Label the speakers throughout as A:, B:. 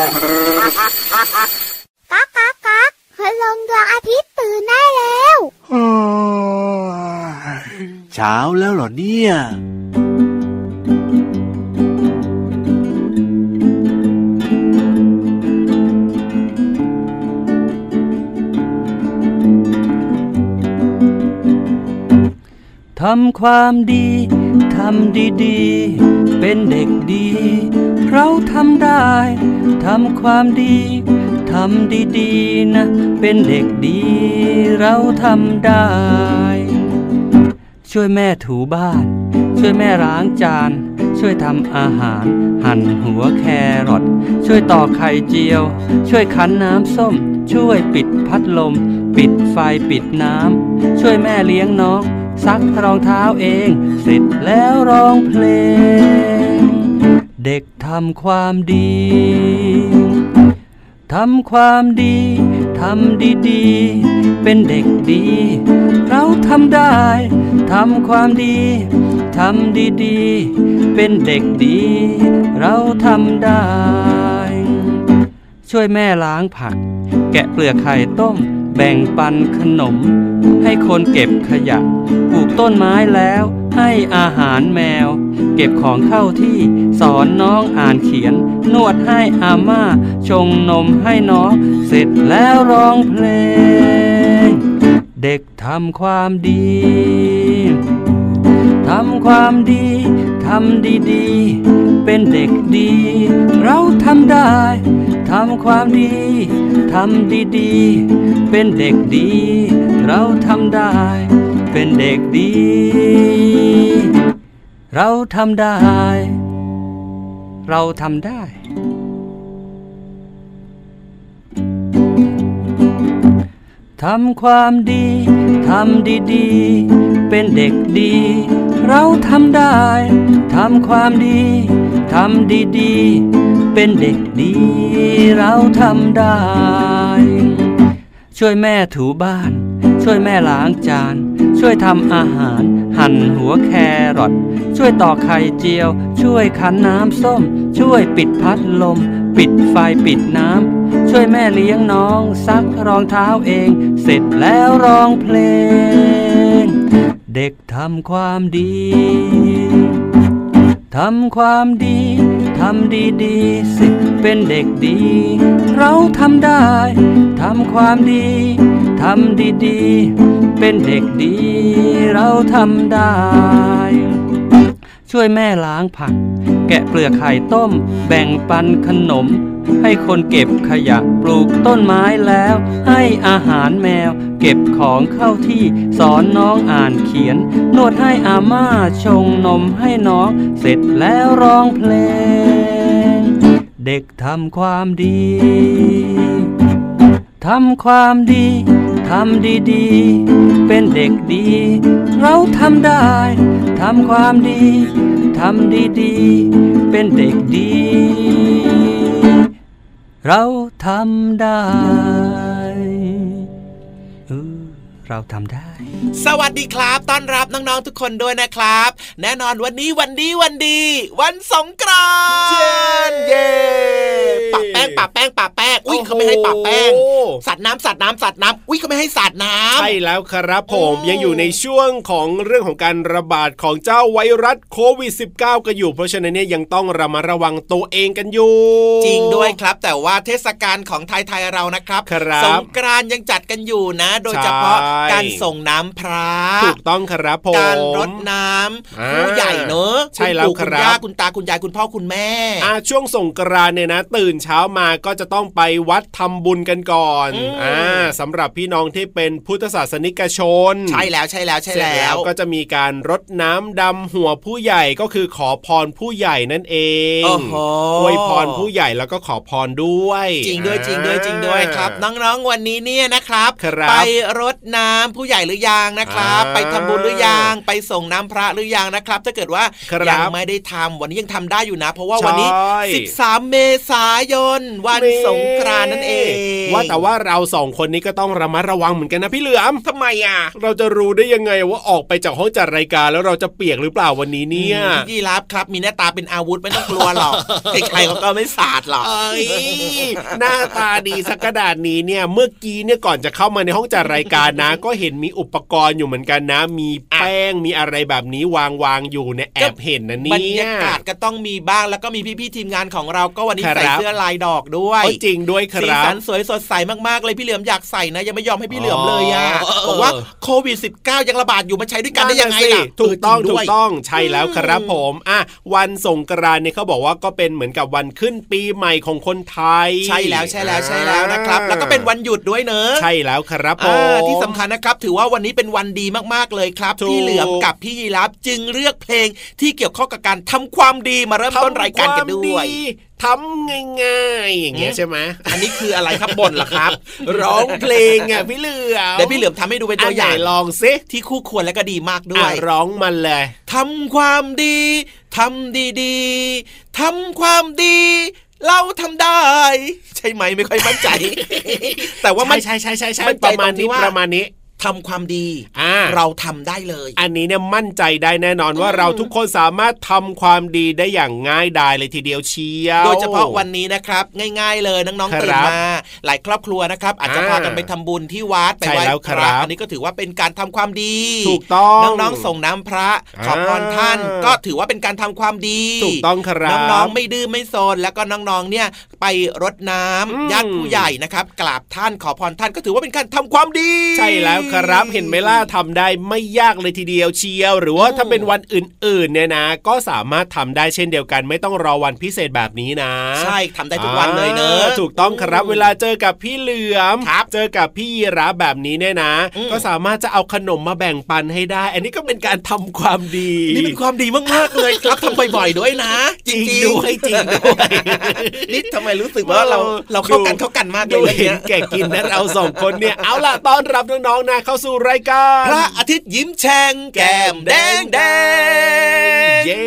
A: ก๊ากก๊ากก๊ากพลงดวงอาทิตย์ตื่นได้แล้ว
B: เช้าแล้วเหรอเนี่ย
C: ทำความดี ทำดีๆ เป็นเด็กดี เราทำได้ ทำความดี ทำดีๆนะ เป็นเด็กดีเราทำได้ ช่วยแม่ถูบ้าน ช่วยแม่ล้างจาน ช่วยทำอาหาร หั่นหัวแครอทช่วยตอกไข่เจียว ช่วยคั้นน้ำส้ม ช่วยปิดพัดลม ปิดไฟปิดน้ำ ช่วยแม่เลี้ยงน้อง ซักรองเท้าเอง เสร็จแล้วร้องเพลง เด็กทำความดี ทำความดี ทำดีๆ เป็นเด็กดี เราทำได้ ทำความดี ทำดีๆ เป็นเด็กดี เราทำได้ ช่วยแม่ล้างผัก แกะเปลือกไข่ต้ม แบ่งปันขนม ให้คนเก็บขยะ ปลูกต้นไม้แล้ว ให้อาหารแมว เก็บของเข้าที่สอนน้องอ่านเขียน นวดให้อาม่า ชงนมให้น้อง เสร็จแล้วร้องเพลง เด็กทำความดีทำความดี ทำดีๆ เป็นเด็กดี เราทำได้ ทำความดี ทำดีๆ เป็นเด็กดี เราทำได้ เป็นเด็กดี เราทำได้ เราทำได้ ทำความดี ทำดีๆ เป็นเด็กดี เราทำได้ ทำความดี ทำดีๆ เป็นเด็กดี เราทำได้ ช่วยแม่ถูบ้าน ช่วยแม่ล้างจาน ช่วยทำอาหาร หั่นหัวแครอทช่วยตอกไข่เจียว ช่วยคั้นน้ำส้ม ช่วยปิดพัดลม ปิดไฟปิดน้ำช่วยแม่เลี้ยงน้อง ซักรองเท้าเอง เสร็จแล้วร้องเพลง เด็กทำความดีทำความดีทำดีๆสิเป็นเด็กดี เราทำได้ ทำความดี ทำดีๆ เป็นเด็กดีเราทำได้ ช่วยแม่ล้างผัก แกะเปลือกไข่ต้ม แบ่งปันขนม ให้คนเก็บขยะปลูกต้นไม้แล้ว ให้อาหารแมว เก็บของเข้าที่สอนน้องอ่านเขียน นวดให้อาม่าชงนมให้น้อง เสร็จแล้วร้องเพลง เด็กทำความดีทำความดี ทำดีๆ เป็นเด็กดี เราทำได้ ทำความดี ทำดีๆ เป็นเด็กดี เราทำได้เออเราทำได้
D: สวัสดีครับ ต้อนรับน้องๆทุกคนด้วยนะครับ แน่นอนวันนี้วันดีวันดี วันสงกรานต์
E: เย้
D: ปะแป้งปะแป้งปะแป้งอุ้ย
E: โอ้โห
D: เขาไม่ให้ปะแป้งสัตว์น้ำสัตว์น้ำสัตว์น้ำอุ้ยเขาไม่ให้สัตว์น้ำ
E: ใช่แล้วครับผม
D: อืม
E: ยังอยู่ในช่วงของเรื่องของการระบาดของเจ้าไวรัสโควิด -19 กันอยู่ เพราะฉะนั้นเนี่ยยังต้องระมัดระวังตัวเองกันอยู่
D: จริงด้วยครับ แต่ว่าเทศกาลของไทยๆเรานะครับ
E: ครับ
D: สงกรานต์ยังจัดกันอยู่นะ โดยเฉพาะ
E: ใช่
D: การส่งน้ำพระ
E: ถูกต้องครับผม
D: การรดน้
E: อ่าำ
D: ผู้ใหญ่เนอะ
E: ใช่แล้ว
D: ณปู่
E: ครับ
D: ณย่าคุณตาคุณยายคุณพ่อคุณแม่
E: อ่าช่วงสงกรานต์เนี่ยนะ ตื่นเช้ามาก็จะต้องไปวัดทำบุญกันก่อน
D: อืม
E: อ่าสำหรับพี่น้องที่เป็นพุทธศาสนิกชน
D: ใช่แล้วใช่แล้วใช่
E: เสร็จ
D: แล้
E: แล้ว
D: ว
E: ก็จะมีการรดน้ำดำหัวผู้ใหญ่ก็คือขอพรผู้ใหญ่นั่นเอง
D: โอ้โห
E: อวยพรผู้ใหญ่แล้วก็ขอพรด้วย
D: จริงด้วยจริงด้วยจริงด้วยครับ น้องๆวันนี้เนี่ยนะครับ
E: ครับ
D: ไปรดน้ำผู้ใหญ่หรือยังนะครับ
E: อ่า
D: ไปทำบุญหรือยังไปส่งน้ำพระหรือยังนะครับ ถ้าเกิดว่า
E: ครับ
D: ยังไม่ได้ทำวันนี้ยังทำได้อยู่นะ เพราะว่าวันนี้
E: ใช่
D: 13 เมษายนวัน
E: นี่
D: สงกรานต์นั่นเอง
E: ว่าแต่ว่าเราสองคนนี้ก็ต้องระมัดระวังเหมือนกันนะพี่เหลือม
D: ทำไมอะ
E: เราจะรู้ได้ยังไงว่าออกไปจากห้องจัดรายการแล้วเราจะเปียกหรือเปล่าวันนี้เนี่ย
D: พี่ยีรับครับ มีหน้าตาเป็นอาวุธไม่ต้องกลัวหรอกใครๆเขาก็ไม่สาดหรอก
E: เอ้ยหน้าตาดีสักกระดาษนี้เนี่ยเมื่อกี้เนี่ยก่อนจะเข้ามาในห้องจัดรายการนะ ก็เห็นมีอุปกรณ์อยู่เหมือนกันนะ มีแป้งมีอะไรแบบนี้วางวางๆอยู่เนี่ยแอบเห็นนะ
D: บร
E: เนี่
D: ร
E: ย
D: ยากาศก็ต้องมีบ้างแล้วก็มีพี่ๆทีมงานของเราก็วันนี้
E: ครับ
D: ใส่เสื้อลายดอกด้วย
E: จริงด้วยครับ
D: สีสันสวยสดใสมากๆเลยพี่เหลือมอยากใส่นะยังไม่ยอมให้พี่เหลือมเลยอะบอกว่าโควิด -19 ยังระบาดอยู่มาใช้ด้วยกันได้ยังไงล่ะ
E: ถูกต้องถูกต้องใช่แล้วครับผมอะวันสงกรานต์เนี่ยเขาบอกว่าก็เป็นเหมือนกับวันขึ้นปีใหม่ของคนไทย
D: ใช่แล้วใช่แล้วใช่แล้วนะครับ แล้วก็เป็นวันหยุดด้วยเนอะ
E: ใช่แล้วครับผ
D: มที่สำคัญนะครับ ถือว่าวันนี้เป็นวันดีมากๆเลยครับพี่เหลือมกับพี่ยีรับจึงเลือกเพลงที่เกี่ยวข้องกับการทำความดีมาเริ่มต้นรายการกันด้วย
E: ทำง่ายๆอย่างเงี้ยใช่ไหม
D: อันนี้คืออะไรครับบ่นเหรอครับ
E: ร้องเพลงอะพี่เหลือม
D: เดี๋ยวพี่เหลือมทำให้ดูเป็น
E: อั
D: ตั
E: น
D: ว
E: ไห
D: อนย่าง
E: ลองซิ
D: ที่คู่ควรและก็ดีมากด้ว
E: อะ
D: ย
E: ร้องมันเลย
D: ทำความดีทำดีๆทำความดี เราทำได้ ใช่ไหมไม่ค่อยมั่นใจ แต่ว่ามัน
E: ใช่ใช่ใช่ใช่
D: มั่น
E: ป
D: ใจ
E: ระมาณ
D: ตรงที่
E: นี้
D: ว่า
E: ประมาณนี้
D: ทำความดี
E: อ่า
D: เราทำได้เลย
E: อันนี้เนี่ยมั่นใจได้แน่นอนว่าเราทุกคนสามารถทำความดีได้อย่างง่ายดายเลยทีเดียวเชียว
D: โดยเฉพาะวันนี้นะครับ ง่าย ๆ เลยน้อง
E: ครับ
D: ๆตื่นมา หลายครอบครัวนะครับ อาจจะ
E: อ่า
D: พากันไปทำบุญที่วัดไป
E: ใช่
D: ไหว้
E: แล้ว
D: พ
E: ครั
D: ระ
E: บ
D: อันนี้ก็ถือว่าเป็นการทำความดี
E: ถูกต้อง
D: น้องๆส่งน้ำพระขอพรท่าน
E: อ่า
D: ก็ถือว่าเป็นการทำความดี
E: ถูกต้องครับ
D: น้องๆไม่ดื้อไม่โซนแล้วก็น้องๆเนี่ยไปรดน้ำ
E: อืม
D: ญาติผู้ใหญ่นะครับกราบท่านขอพรท่านก็ถือว่าเป็นการทำความดี
E: ใช่แล้วครับ เห็นไหมล่ะทำได้ไม่ยากเลยทีเดียวเชียว หรือว่า
D: อืม
E: ถ้าเป็นวันอื่นๆเนี่ยนะ ก็สามารถทำได้เช่นเดียวกัน ไม่ต้องรอวันพิเศษแบบนี้นะ
D: ใช่ทำได้ทุกวันเลยเนอะา
E: ถูกต้องครับเวลาเจอกับพี่เหลือม
D: ครับ
E: เจอกับพี่ยีรับแบบนี้เนี่ยนะ
D: อืม
E: ก็สามารถจะเอาขนมมาแบ่งปันให้ได้ อันนี้ก็เป็นการทำความดี
D: นี่เป็นความดีมากๆเลยครับทำบ่อยๆด้วยนะจ
E: จ
D: ริ
E: ริ
D: ง
E: ง
D: ๆ
E: ด้วยจริงด้วย
D: นี่ทำไมรู้สึกว่าเราเราเข้ากันเข้ากันมากเลย
E: ดู
D: เรื่อง
E: เห็น
D: เนี้ย
E: แก่กินนะเราสองคนเนี่ยเอาล่ะต้อนรับน้องๆนะเข้าสู่รายการ
D: พระอาทิตย์ยิ้มแฉ่งแก้มแดงแดง
E: เย้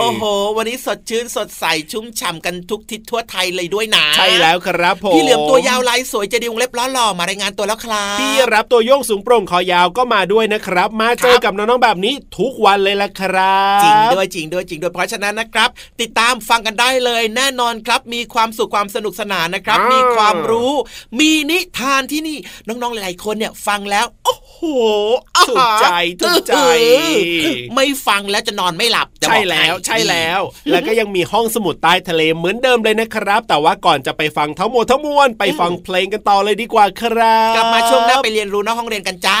D: โอ้โห วันนี้สดชื่นสดใสชุ่มฉ่ำกันทุกทิศทั่วไทยเลยด้วยนะ
E: ใช่แล้วครับผม
D: พี่เหลือมตัวยาวลายสวยเจดีวงเล็บล้อหล่อมารายงานตัวแล้วครับ
E: พี่รับตัวโยงสูงโปร่งคอยาวก็มาด้วยนะครับ มาเจอกับน้องๆแบบนี้ทุกวันเลยละครับ
D: จริงด้วยจริงด้วยจริงด้วยเพราะฉะนั้นนะครับ ติดตามฟังกันได้เลย แน่นอนครับ มีความสุขความสนุกสนานนะครับ
E: อ่ามี
D: มีความรู้ มีนิทานที่นี่น้องๆหลายๆคนเนี่ยฟังแล้ว โอ้โหอ่า
E: ถูกใจถูกใจ
D: ไม่ฟังแล้วจะนอนไม่หลับจะ
E: ใช่
D: บอก
E: แล้ว
D: ห้
E: ใช่แล้ว แล้วก็ยังมีห้องสมุดใต้ทะเลเหมือนเดิมเลยนะครับ แต่ว่าก่อนจะไปฟังทั้งหมดทั้งมวลไปฟังเพลงกันต่อเลยดีกว่าครับ
D: กลับมาช่วงหน้าไปเรียนรู้นอกห้องเรียนกันจ้า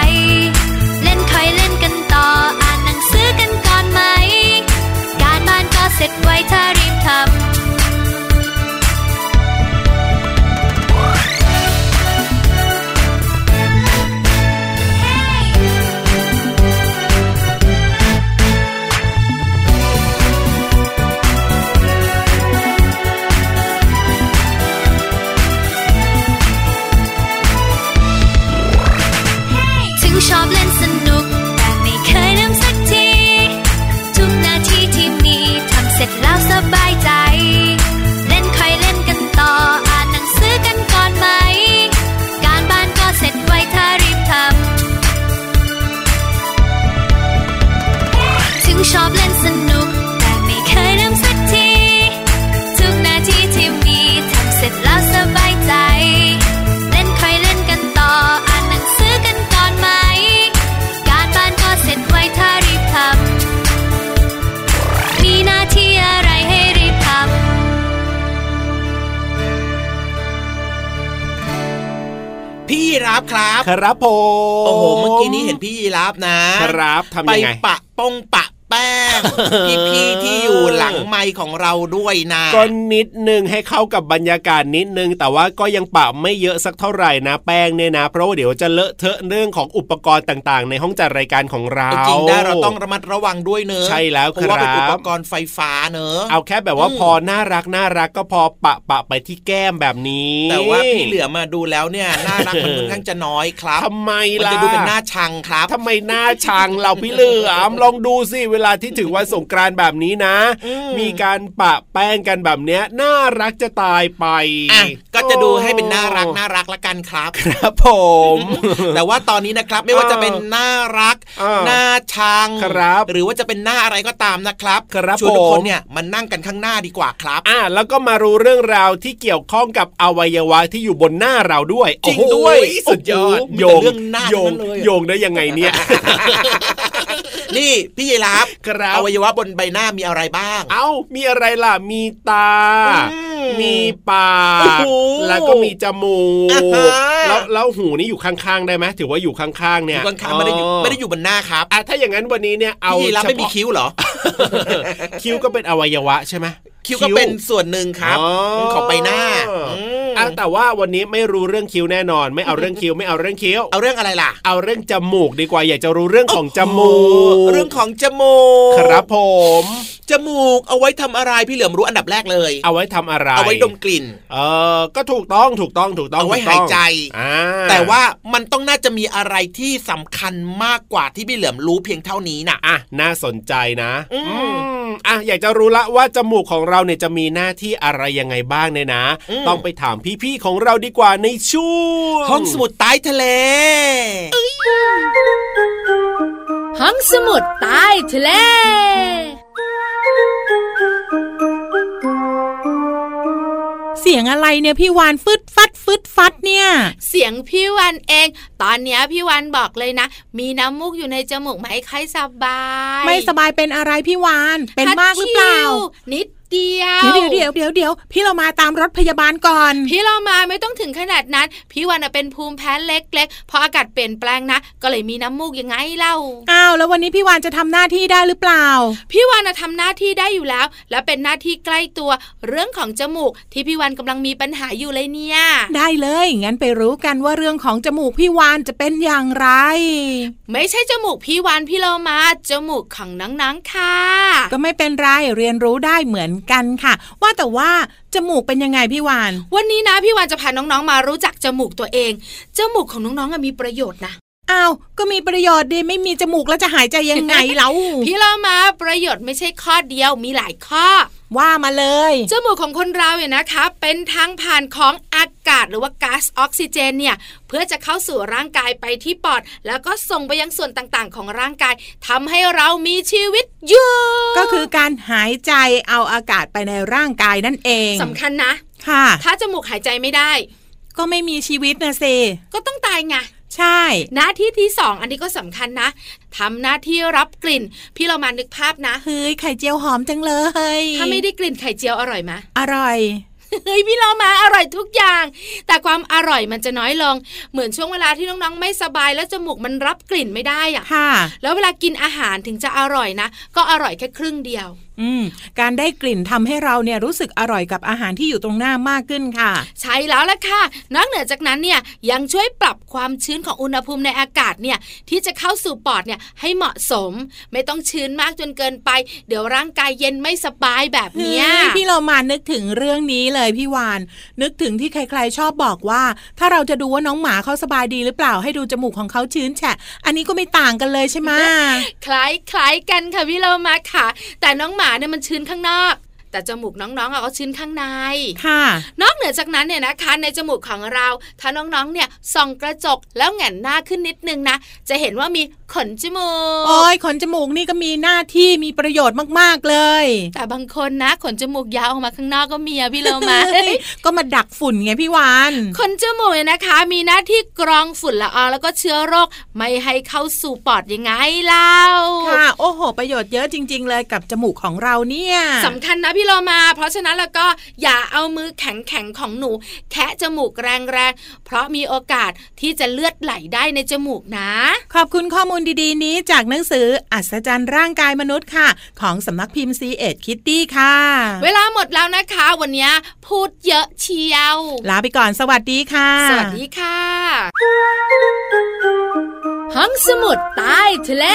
F: ไว้ถ้ารีบทำ ครับ ครับ
E: ผม
D: โอ้โห เมื่อกี้นี้เห็นพี่ยีรับนะ
E: ครับทำ
D: ไป
E: ยังไง
D: ปะปงปะ แป้งพี่ๆที่อยู่หลังไมค์ของเราด้วยนะ
E: ก็นิดนึงให้เข้ากับบรรยากาศนิดนึง แต่ว่าก็ยังปะไม่เยอะสักเท่าไหร่นะ แป้งเนี่ยนะ เพราะว่าเดี๋ยวจะเลอะเทอะเรื่องของอุปกรณ์ต่างๆ ในห้องจัดรายการของเรา
D: จริงๆได้เราต้องระมัดระวังด้วยเนอะ
E: ใช่แล้ว
D: เพราะว่าเป็น
E: ครับ
D: อุปกรณ์ไฟฟ้าเนอะ
E: เอาแค่แบบว่า
D: อืม
E: พอน่ารักน่ารักก็พอปะปะไปที่แก้มแบบนี้
D: แต่ว่าพี่เหลือมาดูแล้วเนี่ยน่ารักมันค่อนข้างจะน้อยครับ
E: ทำไม
D: มัน
E: ล่ะ
D: จะดูเป็นหน้าชังครับ
E: ทำไมหน้าชังเราพี่เหลือมลองดูสิเวลาที่ถึงวันสงกรานต์แบบนี้นะ
D: อืม
E: มีการปะแป้งกันแบบเนี้ยน่ารักจะตายไป
D: อะก็จะดูให้เป็นน่ารักน่ารักละกันครับ
E: ครับผม
D: แต่ว่าตอนนี้นะครับไม่ว่าจะเป็นน่ารัก
E: อ่า
D: หน้าชัง
E: ครับ
D: หรือว่าจะเป็นหน้าอะไรก็ตามนะครับ
E: ครับ
D: ชวนทุก
E: ผม
D: คนเนี่ยมันนั่งกันข้างหน้าดีกว่าครับ
E: อะแล้วก็มารู้เรื่องราวที่เกี่ยวข้องกับอวัยวะที่อยู่บนหน้าเราด้วย
D: จริง
E: โอ้โห
D: ด้วยสุดยอด
E: โโหโย
D: มีแต่
E: ง
D: เรื่องหน้า
E: โยง
D: ทั้งนั้นเลยอะ
E: โยงได้ยังไงเนี่ย
D: นี่พี่ยีรับ
E: ครับ
D: อวัยวะบนใบหน้ามีอะไรบ้าง
E: เอ้า มีอะไรล่ะ มีตา
D: อืม
E: มีปา
D: โอ้
E: ก
D: โห
E: แล้วก็มีจมู
D: อ่ากฮะ
E: แล้วแล้วหูนี่อยู่ข้างๆได้ไหมถือว่าอยู่ข้างๆ
D: อ
E: เนี่ย
D: ยู่ข้างๆไม่ได้อยู่ไม่ได้อยู่บนหน้าครับ
E: อะถ้าอย่างนั้นวันนี้เนี่ยเอา
D: พี่ยีรับไม่มี
E: เฉพาะ
D: คิ้วเหรอ
E: คิ้วก็เป็นอวัยวะใช่ไหม
D: คิ้วก็เป็นส่วนหนึ่งครับ
E: อ๋อ
D: ของใบหน้า อืม
E: อะแต่ว่าวันนี้ไม่รู้เรื่องคิ้วแน่นอน ไม่เอาเรื่องคิ้วไม่เอาเรื่องคิ้ว
D: เอาเรื่องอะไรล่ะ
E: เอาเรื่องจมูกดีกว่าอยากจะรู้เรื่องของจมู
D: โอ้
E: ก
D: เรื่องของจมูก
E: ครับผม
D: จมูกเอาไว้ทำอะไรพี่เหลือมรู้อันดับแรกเลย
E: เอาไว้ทำอะไร
D: เอาไว้ดมกลิ่น
E: เออก็ถูกต้องถูกต้องถูกต้อง
D: เอาไว้
E: ถูกต้ง
D: หายใจ
E: อ่า
D: แต่ว่ามันต้องน่าจะมีอะไรที่สำคัญมากกว่าที่พี่เหลือมรู้เพียงเท่านี้น่ะ
E: อะน่าสนใจนะ
D: อืม
E: ม อะอยากจะรู้ละว่าจมูกของเราเนี่ยจะมีหน้าที่อะไรยังไงบ้างเนี่ยนะ
D: อืม
E: ต้องไปถามพี่ๆของเราดีกว่าในช่วง
D: ห้องสมุดใต้ทะเล
G: ห้องสมุดใต้ทะเล
H: สียงอะไรเนี่ยพี่วานฟึดฟัดฟึดฟัดเนี่ย
I: เสียงพี่วานเอง ตอนเนี้ยพี่วานบอกเลยนะ มีน้ำมูกอยู่ในจมูกไหมใครสบาย
H: ไม่สบายเป็นอะไรพี่วานเป็นมากหรือเปล่า
I: นิด เดียว
H: เดี๋ยวเดี๋ยวเดี๋ยวเดี๋ยวพี่เรามาตามรถพยาบาลก่อน
I: พี่เรามาไม่ต้องถึงขนาดนั้น พี่วันน่ะเป็นภูมิแพ้เล็กๆเพราะอากาศเปลี่ยนแปลงนะ ก็เลยมีน้ำมูกยังไงเล่า
H: อ้าวแล้ววันนี้พี่วานจะทำหน้าที่ได้หรือเปล่า
I: พี่วันน่ะทำหน้าที่ได้อยู่แล้ว และเป็นหน้าที่ใกล้ตัวเรื่องของจมูก ที่พี่วันกำลังมีปัญหาอยู่เลยเนี่ย
H: ได้เลยงั้นไปรู้กันว่าเรื่องของจมูกพี่วานจะเป็นอย่างไร
I: ไม่ใช่จมูกพี่วันพี่เรามาจมูกของน้องๆค่ะ
H: ก็ไม่เป็นไรเรียนรู้ได้เหมือนกันค่ะ ว่าแต่ว่าจมูกเป็นยังไงพี่วาน
I: วันนี้นะพี่วานจะพาน้องๆมารู้จักจมูกตัวเอง จมูกของน้องๆมีประโยชน์นะ
H: อ้าวก็มีประโยชน์ดีไม่มีจมูกแล้วจะหายใจยังไงเล่า
I: พี่เรามาประโยชน์ไม่ใช่ข้อเดียวมีหลายข้อ
H: ว่ามาเลย
I: จมูกของคนเราเนี่ยนะคะ เป็นทางผ่านของอากาศหรือว่าก๊าซออกซิเจนเนี่ยเพื่อจะเข้าสู่ร่างกายไปที่ปอด แล้วก็ส่งไปยังส่วนต่างๆ ของร่างกายทำให้เรามีชีวิตอยู่
H: ก็คือการหายใจเอาอากาศไปในร่างกายนั่นเอง
I: สำคัญนะ
H: ค่ะ
I: ถ้าจมูกหายใจไม่ได้
H: ก็ไม่มีชีวิตนะเซ
I: ก็ต้องตายไง
H: ใช่
I: หน้าที่ที่สองอันนี้ก็สำคัญนะทำหน้าที่รับกลิ่น พี่เรามานึกภาพนะ
H: เฮ้ยไข่เจียวหอมจังเลย
I: ถ้าไม่ได้กลิ่นไข่เจียวอร่อยไหม
H: อร่อย
I: เฮ้ยพี่เรามาอร่อยทุกอย่าง แต่ความอร่อยมันจะน้อยลง เหมือนช่วงเวลาที่น้องๆไม่สบายแล้วจมูกมันรับกลิ่นไม่ได้อะ
H: ค่ะ
I: แล้วเวลากินอาหารถึงจะอร่อยนะ ก็อร่อยแค่ครึ่งเดียว
H: อืมการได้กลิ่นทำให้เราเนี่ยรู้สึกอร่อยกับอาหารที่อยู่ตรงหน้ามากขึ้นค่ะ
I: ใช่แล้วล่ะค่ะ นอกเหนือจากนั้นเนี่ยยังช่วยปรับความชื้นของอุณหภูมิในอากาศเนี่ยที่จะเข้าสู่ปอดเนี่ยให้เหมาะสม ไม่ต้องชื้นมากจนเกินไป เดี๋ยวร่างกายเย็นไม่สบายแบบเนี้ย
H: เฮ้ยพี่เรามานึกถึงเรื่องนี้เลยพี่วาน นึกถึงที่ใครๆชอบบอกว่า ถ้าเราจะดูว่าน้องหมาเขาสบายดีหรือเปล่าให้ดูจมูกของเขาชื้นแฉะ อันนี้ก็ไม่ต่างกันเลยใช่ไหม
I: คล้ายคล้ายกันค่ะพี่เรามาค่ะ แต่น้องหมาเนี่ยมันชื้นข้างนอก แต่จมูกน้องๆอะก็ชื้นข้างใน
H: ค่ะ
I: นอกเหนือจากนั้นเนี่ยนะคะในจมูกของเรา ถ้าน้องๆเนี่ยส่องกระจกแล้วแหงนหน้าขึ้นนิดนึงนะ จะเห็นว่ามีขนจมูก
H: โอ้ยขนจมูกนี่ก็มีหน้าที่มีประโยชน์มากๆเลย
I: แต่บางคนนะ ขนจมูกยาวออกมาข้างนอกก็มีอะพี่เรามา
H: เฮ้ยก็มาดักฝุ่นไงพี่วาน
I: ขนจมูกเนี่ยนะคะ มีหน้าที่กรองฝุ่นละอองแล้วก็เชื้อโรคไม่ให้เข้าสู่ปอดยังไงเล่า
H: ค่ะ โอ้โห ประโยชน์เยอะจริง ๆ เลยกับจมูกของเราเนี่ย
I: สำคัญนะพี่
J: พี่เรามา เพราะฉะนั้นแล้วก็อย่าเอามือแข็งๆของหนู แคะจมูกแรงๆ เพราะมีโอกาสที่จะเลือดไหลได้ในจมูกนะ
H: ขอบคุณข้อมูลดีๆ นี้จากหนังสืออัศจรรย์ร่างกายมนุษย์ค่ะ ของสำนักพิมพ์ซีเอ็ดคิตตี้ค่ะ
J: เวลาหมดแล้วนะคะ วันนี้พูดเยอะเชียว
H: ลาไปก่อนสวัสดีค่ะ
J: สวัสดีค่ะ ห้องสมุดใต้ทะเล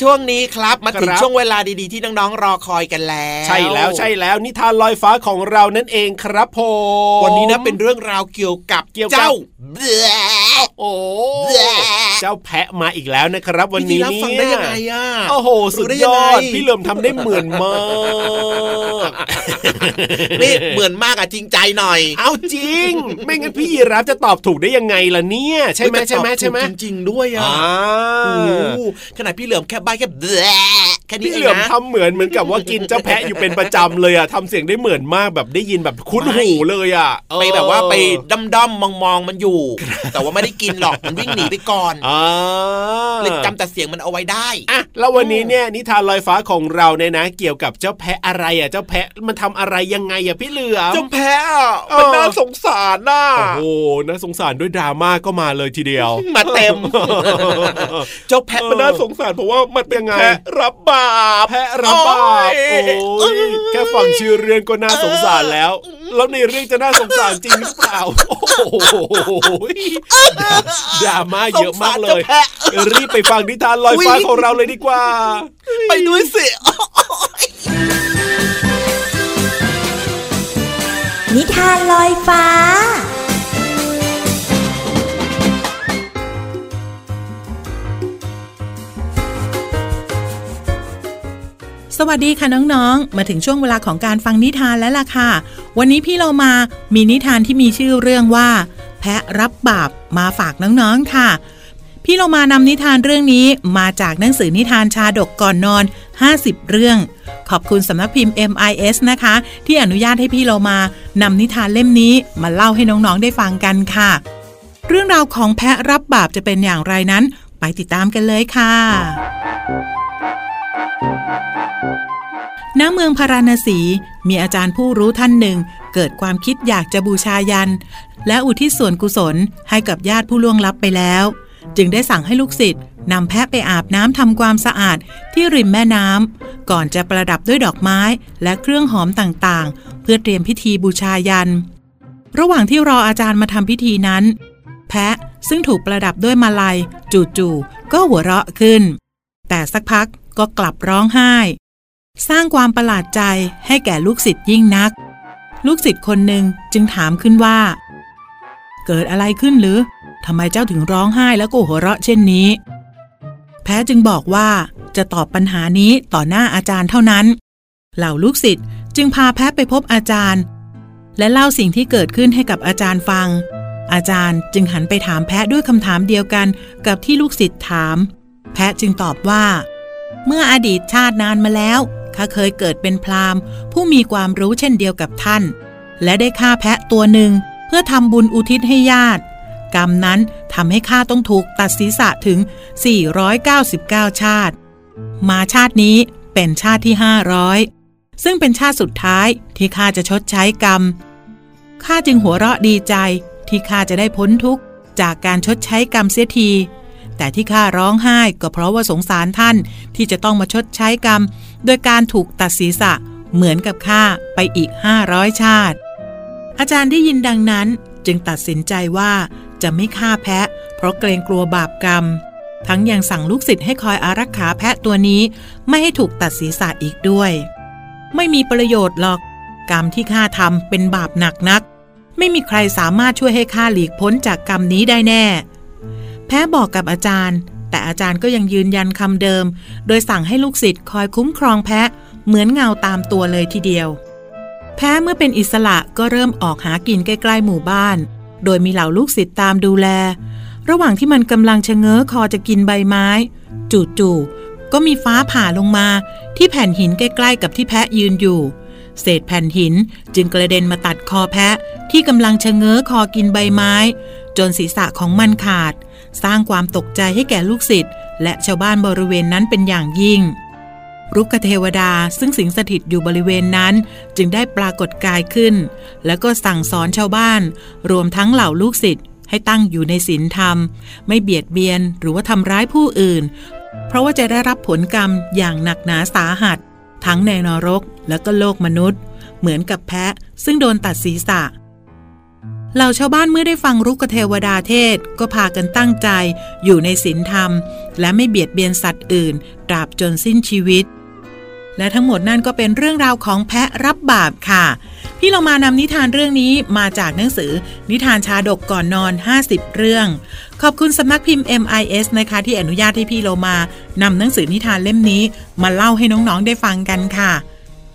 D: ช่วงนี้ครับมาถึง
E: ครับ
D: ช่วงเวลาดีๆที่น้องๆรอคอยกันแล้ว
E: ใช่แล้วใช่แล้วนิทานลอยฟ้าของเรานั่นเองครับผม
D: วันนี้นะเป็นเรื่องราวเกี่ยวกับ
E: เกี่ยวกับ
D: เจ้าเบื่อ
E: โอ้
D: แหละ
E: เจ้าแพะมาอีกแล้วนะครับ วันนี้
D: พี่
E: เนี่
D: รับฟังได้ยังไงอะ
E: โอ้โห สุด
D: รู้
E: ยอด
D: ไง
E: พี่เหลิมทำได้เหมือนมาก
D: นี่เหมือนมากอะจริงใจหน่อย
E: เอาจริง ไม่งั้นพี่ยีรับจะตอบถูกได้ยังไงล่ะเนี่ย ใช่ไหม
D: แต่
E: ใช่ไหม
D: ตอบ
E: ใช่ไหม
D: ถูกจริง ๆ ด้วยอะ
E: อ่า
D: โอ้โหขนาดพี่เหลือมแค่ใบแค่แบะแค่นี้
E: พี่
D: เอ
E: เห
D: ง
E: ลือม
D: นะ
E: ทำเหมือนเหมือนกับว่ากินเจ้าแพะอยู่เป็นประจำเลยอะทำเสียงได้เหมือนมากแบบได้ยินแบบคุ้น
D: ไม่
E: หูเลยอะ
D: ไปแบบว่าไป
E: เออ
D: ด้อมด้อมมองมองๆมันอยู่ แต่ว่าไม่ได้กินหรอกมันวิ่งหนีไปก่อน
E: อ่า
D: เลยจำแต่เสียงมันเอาไว้ได้
E: อะแล้ววันนี้เนี่ยนิทานลอยฟ้าของเราเนี่ยนะ เกี่ยวกับเจ้าแพะอะไรอะเจ้าแพะมันทำอะไรยังไงอะพี่เหลือม
D: เจ้าแพ้อะ
E: เออ
D: มันน่าสงสารน่ะ
E: โอ้โหน่าสงสารด้วยดราม่าก็มาเลยทีเดียว
D: มาเต็ม เจ้าแพะมันน่าสงสารเพราะว่ามันเป็น
E: ยังไง
D: แพะรับบาป
E: แพะรับบาป
D: โอ้
E: โอ้
D: ย
E: ยแค่ฟังชื่อเรื่องก็น่าสงสารแล้วแล้วในเรื่องจะน่าสงสารจริงหรือเปล่า โอ้โหดราม่าเยอะมากเลย
D: สงสรจ้แพะ
E: รีบไปฟังนิทานลอยฟ้าของเราเลยดีกว่า
D: ไปด้วยสิ
K: นิทานลอยฟ้า
H: สวัสดีค่ะน้องๆ มาถึงช่วงเวลาของการฟังนิทานแล้วล่ะค่ะ วันนี้พี่เรามามีนิทานที่มีชื่อเรื่องว่า แพะรับบาปมาฝากน้องๆค่ะ พี่เรามานำนิทานเรื่องนี้มาจากหนังสือนิทานชาดกก่อนนอน 50 เรื่อง ขอบคุณสำนักพิมพ์ MIS นะคะ ที่อนุญาตให้พี่เรามานำนิทานเล่มนี้มาเล่าให้น้องๆได้ฟังกันค่ะ เรื่องราวของแพะรับบาปจะเป็นอย่างไรนั้น ไปติดตามกันเลยค่ะ ณ เมืองพาราณสี มีอาจารย์ผู้รู้ท่านหนึ่ง เกิดความคิดอยากจะบูชายัน และอุทิศส่วนกุศลให้กับญาติผู้ล่วงลับไปแล้ว จึงได้สั่งให้ลูกศิษย์นำแพะไปอาบน้ำทำความสะอาดที่ริมแม่น้ำ ก่อนจะประดับด้วยดอกไม้และเครื่องหอมต่างๆ เพื่อเตรียมพิธีบูชายัน ระหว่างที่รออาจารย์มาทำพิธีนั้น แพะซึ่งถูกประดับด้วยมาลัย จู่ๆก็หัวเราะขึ้น แต่สักพัก ก็กลับร้องไห้ สร้างความประหลาดใจให้แก่ลูกศิษย์ยิ่งนัก ลูกศิษย์คนหนึ่งจึงถามขึ้นว่า เกิดอะไรขึ้นหรือทำไมเจ้าถึงร้องไห้แล้วก็หัวเราะเช่นนี้ แพ้จึงบอกว่าจะตอบปัญหานี้ต่อหน้าอาจารย์เท่านั้น เหล่าลูกศิษย์จึงพาแพ้ไปพบอาจารย์ และเล่าสิ่งที่เกิดขึ้นให้กับอาจารย์ฟัง อาจารย์จึงหันไปถามแพะด้วยคำถามเดียวกันกับที่ลูกศิษย์ถาม แพะจึงตอบว่า เมื่ออดีตชาตินานมาแล้วข้าเคยเกิดเป็นพราหมณ์ ผู้มีความรู้เช่นเดียวกับท่าน และได้ฆ่าแพะตัวหนึ่งเพื่อทำบุญอุทิศให้ญาติ กรรมนั้นทำให้ข้าต้องถูกตัดศีรษะถึง 499 ชาติ มาชาตินี้เป็นชาติที่ 500 ซึ่งเป็นชาติสุดท้ายที่ข้าจะชดใช้กรรมข้าจึงหัวเราะดีใจที่ข้าจะได้พ้นทุกข์จากการชดใช้กรรมเสียที แต่ที่ข้าร้องไห้ก็เพราะว่าสงสารท่านที่จะต้องมาชดใช้กรรม โดยการถูกตัดศีรษะเหมือนกับข้าไปอีก 500 ชาติ อาจารย์ได้ยินดังนั้นจึงตัดสินใจว่าจะไม่ฆ่าแพะ เพราะเกรงกลัวบาปกรรม ทั้งยังสั่งลูกศิษย์ให้คอยอารักขาแพะตัวนี้ ไม่ให้ถูกตัดศีรษะอีกด้วย ไม่มีประโยชน์หรอก กรรมที่ข้าทำเป็นบาปหนักนัก ไม่มีใครสามารถช่วยให้ข้าหลีกพ้นจากกรรมนี้ได้แน่ แพ้บอกกับอาจารย์ แต่อาจารย์ก็ยังยืนยันคำเดิม โดยสั่งให้ลูกศิษย์คอยคุ้มครองแพะเหมือนเงาตามตัวเลยทีเดียว แพ้เมื่อเป็นอิสระก็เริ่มออกหากินใกล้ๆหมู่บ้าน โดยมีเหล่าลูกศิษย์ตามดูแล ระหว่างที่มันกำลังชะเง้อคอจะกินใบไม้ จู่ๆก็มีฟ้าผ่าลงมา ที่แผ่นหินใกล้ๆกับที่แพะยืนอยู่ เศษแผ่นหินจึงกระเด็นมาตัดคอแพะที่กำลังชะเง้อคอกินใบไม้ จนศีรษะของมันขาด สร้างความตกใจให้แก่ลูกศิษย์และชาวบ้านบริเวณนั้นเป็นอย่างยิ่ง รุกเทวดาซึ่งสิงสถิตอยู่บริเวณนั้นจึงได้ปรากฏกายขึ้น แล้วก็สั่งสอนชาวบ้าน รวมทั้งเหล่าลูกศิษย์ให้ตั้งอยู่ในศีลธรรม ไม่เบียดเบียนหรือว่าทำร้ายผู้อื่น เพราะว่าจะได้รับผลกรรมอย่างหนักหนาสาหัส ทั้งในนรกและก็โลกมนุษย์ เหมือนกับแพะซึ่งโดนตัดศีรษะ เหล่าชาวบ้านเมื่อได้ฟังรุกเทวดาเทศก็พากันตั้งใจ อยู่ในศีลธรรม และไม่เบียดเบียนสัตว์อื่นตราบจนสิ้นชีวิต และทั้งหมดนั่นก็เป็นเรื่องราวของแพะรับบาปค่ะ พี่เรามานำนิทานเรื่องนี้มาจากหนังสือ นิทานชาดกก่อนนอน 50 เรื่อง ขอบคุณสำนักพิมพ์ MIS นะคะ ที่อนุญาตให้พี่เรามานำหนังสือนิทานเล่มนี้ มาเล่าให้น้องๆได้ฟังกันค่ะ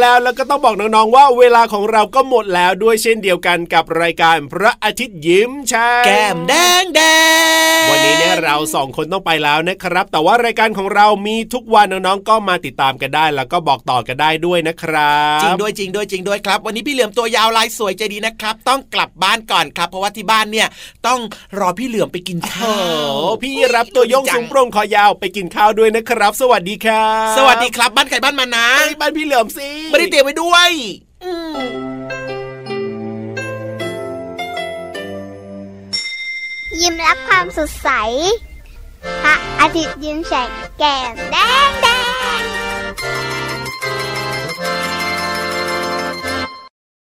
E: แล้วก็ต้องบอกน้องๆว่าเวลาของเราก็หมดแล้วด้วยเช่นเดียวกันกับรายการพระอาทิตย์ยิ้มใช่
D: แก้มแดงแดง
E: วันนี้เนี่ยเราสองคนต้องไปแล้วนะครับ แต่ว่ารายการของเรามีทุกวันน้องๆก็มาติดตามกันได้ แล้วก็บอกต่อกันได้ด้วยนะครับ
D: จริงด้วยจริงด้วยจริงด้วยครับ วันนี้พี่เหลือมตัวยาวลายสวยใจดีนะครับ ต้องกลับบ้านก่อนครับ เพราะว่าที่บ้านเนี่ยต้องรอพี่เหลือมไปกินข้า
E: โอ้
D: ว
E: พี่รับตัวโยงสูงโปร่งคอยาวไปกินข้าวด้วยนะครับ สวัสดีครับ
D: สวัสดีครับบ้านไก่บ้านมานะ
E: ไอ้บ้านพี่เหลือมสิ
D: ไม่ได้เตรียมไว้ด้วย
A: ยิ้มรับความสดใสพระอาทิตย์ยิ้มแฉกแก้มแดงแดง